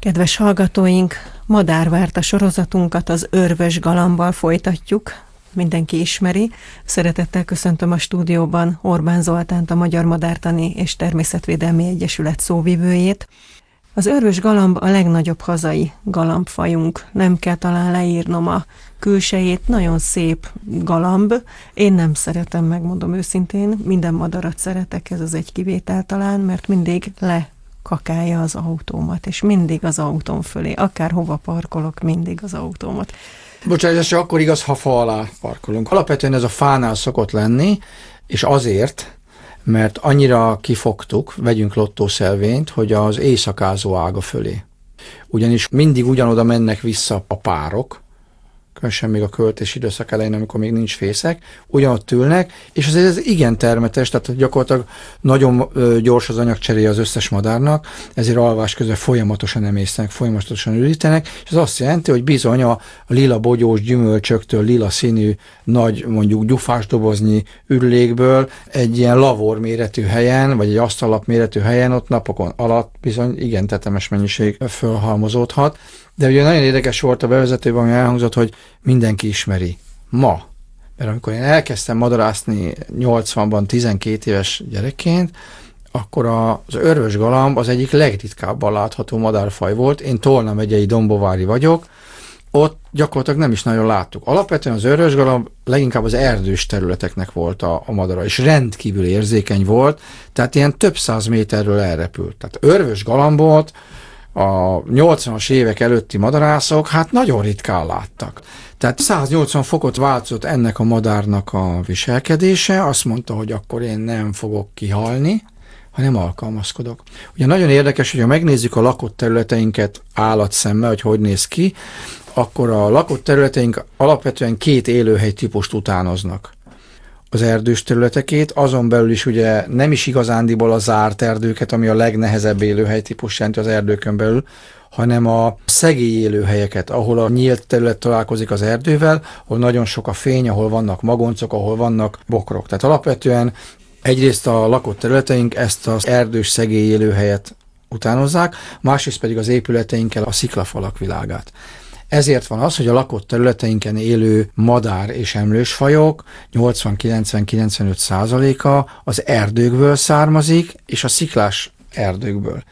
Kedves hallgatóink, Madárvárta sorozatunkat az Örvös Galambal folytatjuk. Mindenki ismeri. Szeretettel köszöntöm a stúdióban Orbán Zoltánt, a Magyar Madártani és Természetvédelmi Egyesület szóvivőjét. Az örvös galamb a legnagyobb hazai galambfajunk. Nem kell talán leírnom a külsejét, nagyon szép galamb. Én nem szeretem, megmondom őszintén, minden madarat szeretek, ez az egy kivétel talán, mert mindig le kakálja az autómat, és mindig az autóm fölé, akár hova parkolok, mindig az autómat. Bocsánat, ez csak akkor igaz, ha fa alá parkolunk. Alapvetően ez a fánál szokott lenni, és azért, mert annyira kifogtuk, vegyünk lottószelvényt, hogy az éjszakázó ága fölé. Ugyanis mindig ugyanoda mennek vissza a párok, különösen még a költés időszak elején, amikor még nincs fészek, ugyanott ülnek, és azért ez igen termetes, tehát gyakorlatilag nagyon gyors az anyagcseréje az összes madárnak, ezért alvás közben folyamatosan emésztenek, folyamatosan ürítenek, és ez azt jelenti, hogy bizony a lila bogyós gyümölcsöktől lila színű nagy, mondjuk gyufás doboznyi ürülékből egy ilyen lavor méretű helyen, vagy egy asztalap méretű helyen ott napokon alatt bizony igen tetemes mennyiség fölhalmozódhat. De ugye nagyon érdekes volt a bevezetőben, ami elhangzott, hogy mindenki ismeri. Ma. Mert amikor én elkezdtem madarászni 80-ban 12 éves gyerekként, akkor az örvös galamb az egyik legritkábban látható madárfaj volt. Én Tolna megyei Dombovári vagyok, ott gyakorlatilag nem is nagyon láttuk. Alapvetően az örvös galamb leginkább az erdős területeknek volt a, a madara, és rendkívül érzékeny volt, tehát ilyen több száz méterről elrepült. Tehát örvös galambot a 80-as évek előtti madarászok hát nagyon ritkán láttak. Tehát 180 fokot változott ennek a madárnak a viselkedése, azt mondta, hogy akkor én nem fogok kihalni, hanem alkalmazkodok. Ugye nagyon érdekes, hogyha megnézzük a lakott területeinket állatszemmel, hogy hogy néz ki, akkor a lakott területeink alapvetően két élőhely típust utánoznak az erdős területekét, azon belül is ugye nem is igazándiból a zárt erdőket, ami a legnehezebb élőhely típus jelenti az erdőkön belül, hanem a szegély élőhelyeket, ahol a nyílt terület találkozik az erdővel, ahol nagyon sok a fény, ahol vannak magoncok, ahol vannak bokrok. Tehát alapvetően egyrészt a lakott területeink ezt az erdős szegély élőhelyet utánozzák, másrészt pedig az épületeinkkel a sziklafalak világát. Ezért van az, hogy a lakott területeinken élő madár és emlősfajok 80-90-95 százaléka az erdőkből származik, és a sziklás erdőkből.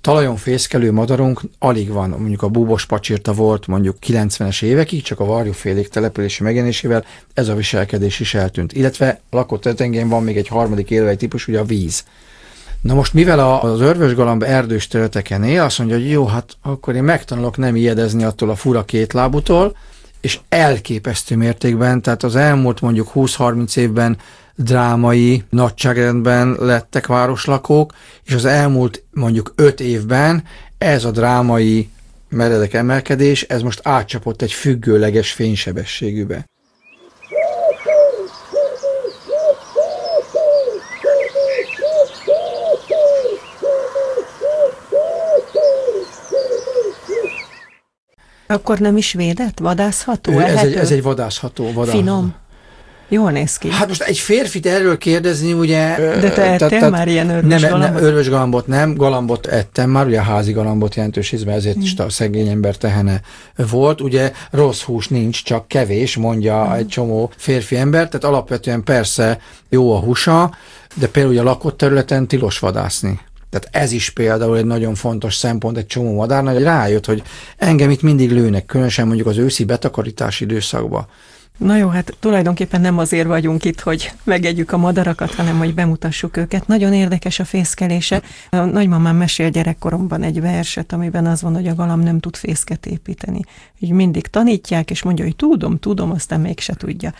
Talajon fészkelő madarunk alig van, mondjuk a búbos pacsirta volt mondjuk 90-es évekig, csak a varjúfélék települési megjelenésével ez a viselkedés is eltűnt. Illetve lakott területengen van még egy harmadik élőhely típus, ugye a víz. Na most, mivel az örvösgalamb erdős területeken él, azt mondja, hogy jó, hát akkor én megtanulok nem ijedezni attól a fura kétlábutól, és elképesztő mértékben, tehát az elmúlt mondjuk 20-30 évben drámai nagyságrendben lettek városlakók, és az elmúlt mondjuk 5 évben ez a drámai meredek emelkedés, ez most átcsapott egy függőleges fénysebességűbe. Akkor nem is védett? Vadászható? Ez egy, ez egy vadászható. vadászható. Finom. Jól néz ki. Hát most egy férfit erről kérdezni, ugye... De te ettél tehát, már ilyen örvös nem, galambot? Nem, örvös galambot nem, galambot ettem már, ugye házi galambot jelentős ízben, ezért hmm. is a szegény ember tehene volt. Ugye rossz hús nincs, csak kevés, mondja hmm. egy csomó férfi ember, tehát alapvetően persze jó a húsa, de például a lakott területen tilos vadászni. Tehát ez is például egy nagyon fontos szempont egy csomó madárnak, hogy rájött, hogy engem itt mindig lőnek, különösen mondjuk az őszi betakarítási időszakban. Na jó, hát tulajdonképpen nem azért vagyunk itt, hogy megegyük a madarakat, hanem hogy bemutassuk őket. Nagyon érdekes a fészkelése. A nagymamám mesél gyerekkoromban egy verset, amiben az van, hogy a galam nem tud fészket építeni. Így mindig tanítják, és mondja, hogy tudom, tudom, aztán mégse tudja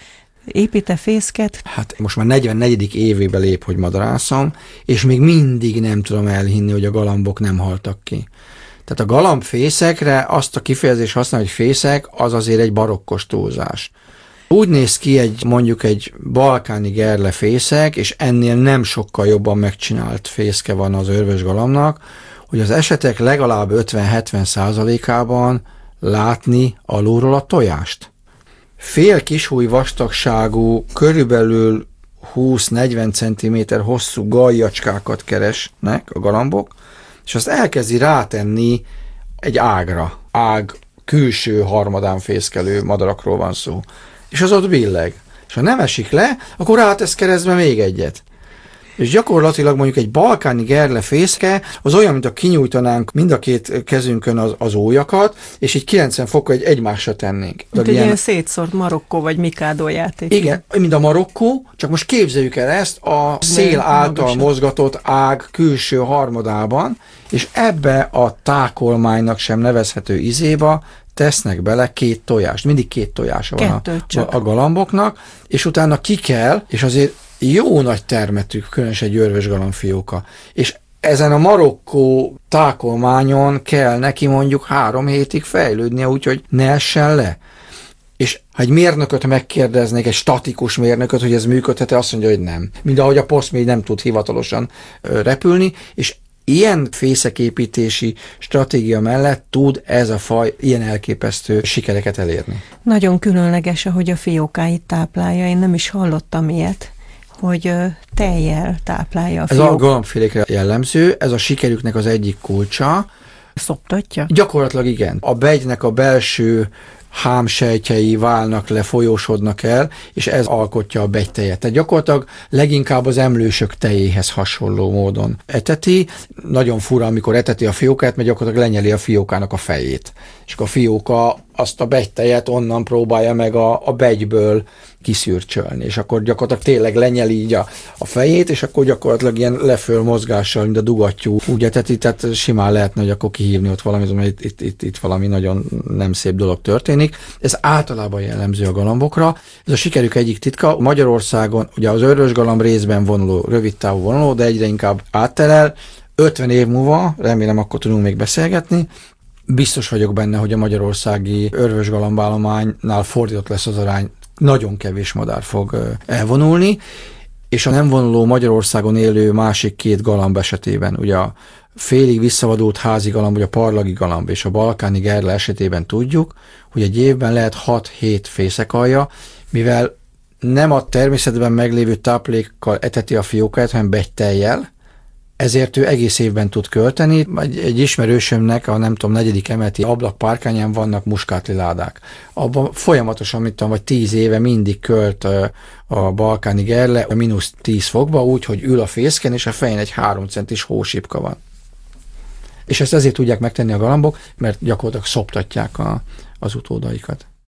építe fészket? Hát most már 44. évébe lép, hogy madarászom, és még mindig nem tudom elhinni, hogy a galambok nem haltak ki. Tehát a galambfészekre azt a kifejezést használni, hogy fészek, az azért egy barokkos túlzás. Úgy néz ki egy mondjuk egy balkáni gerle fészek, és ennél nem sokkal jobban megcsinált fészke van az örvös galambnak, hogy az esetek legalább 50-70 százalékában látni alulról a tojást fél kisúj vastagságú, körülbelül 20-40 cm hosszú galjacskákat keresnek a galambok, és azt elkezdi rátenni egy ágra, ág külső harmadán fészkelő madarakról van szó. És az ott billeg. És ha nem esik le, akkor rátesz keresztbe még egyet. És gyakorlatilag mondjuk egy balkáni gerle fészke az olyan, mint a kinyújtanánk mind a két kezünkön az, az ójakat, és így 90 fokkal egy egymásra tennénk. Mint egy ilyen, ilyen szétszórt Marokkó vagy Mikádó játék. Igen, mint a Marokkó, csak most képzeljük el ezt a szél által magasan. mozgatott ág külső harmadában, és ebbe a tákolmánynak sem nevezhető izéba tesznek bele két tojást, mindig két tojása van a, a galamboknak, és utána ki kell, és azért jó nagy termetű, különösen egy örvös galambfióka, és ezen a marokkó tákolmányon kell neki mondjuk három hétig fejlődnie, úgyhogy ne essen le. És ha egy mérnököt megkérdeznék, egy statikus mérnököt, hogy ez működhet, azt mondja, hogy nem. Mind ahogy a még nem tud hivatalosan repülni, és ilyen fészeképítési stratégia mellett tud ez a faj ilyen elképesztő sikereket elérni. Nagyon különleges, ahogy a fiókáit táplálja. Én nem is hallottam ilyet hogy tejjel táplálja a fiók. Ez a galambfélékre jellemző, ez a sikerüknek az egyik kulcsa. Szoptatja? Gyakorlatilag igen. A begynek a belső hámsejtjei válnak le, folyósodnak el, és ez alkotja a begytejet. Tehát gyakorlatilag leginkább az emlősök tejéhez hasonló módon eteti. Nagyon fura, amikor eteti a fiókát, mert gyakorlatilag lenyeli a fiókának a fejét. És a fióka azt a begytejet onnan próbálja meg a, a begyből kiszűrcsölni, és akkor gyakorlatilag tényleg lenyeli így a, a fejét, és akkor gyakorlatilag ilyen leföl mozgással, mint a dugattyú, úgy eteti, tehát simán lehetne, hogy akkor kihívni ott valamit, mert itt, itt, itt, itt valami nagyon nem szép dolog történik. Ez általában jellemző a galambokra. Ez a sikerük egyik titka. Magyarországon ugye az örös galamb részben vonuló, rövid távú vonuló, de egyre inkább áttelel. 50 év múlva, remélem akkor tudunk még beszélgetni, biztos vagyok benne, hogy a magyarországi örvösgalambállománynál fordított lesz az arány, nagyon kevés madár fog elvonulni, és a nem vonuló Magyarországon élő másik két galamb esetében, ugye a félig visszavadult házi galamb, vagy a parlagi galamb és a balkáni gerle esetében tudjuk, hogy egy évben lehet 6-7 fészekalja, mivel nem a természetben meglévő táplékkal eteti a fiókát, hanem begytejjel, ezért ő egész évben tud költeni. Egy, egy ismerősömnek a nem tudom, negyedik emeleti ablakpárkányán vannak muskátli ládák. Abban folyamatosan, mit tudom, vagy tíz éve mindig költ a balkáni gerle a mínusz tíz fokba, úgy, hogy ül a fészken, és a fején egy három centis hósipka van. És ezt ezért tudják megtenni a galambok, mert gyakorlatilag szoptatják a, az utódaikat.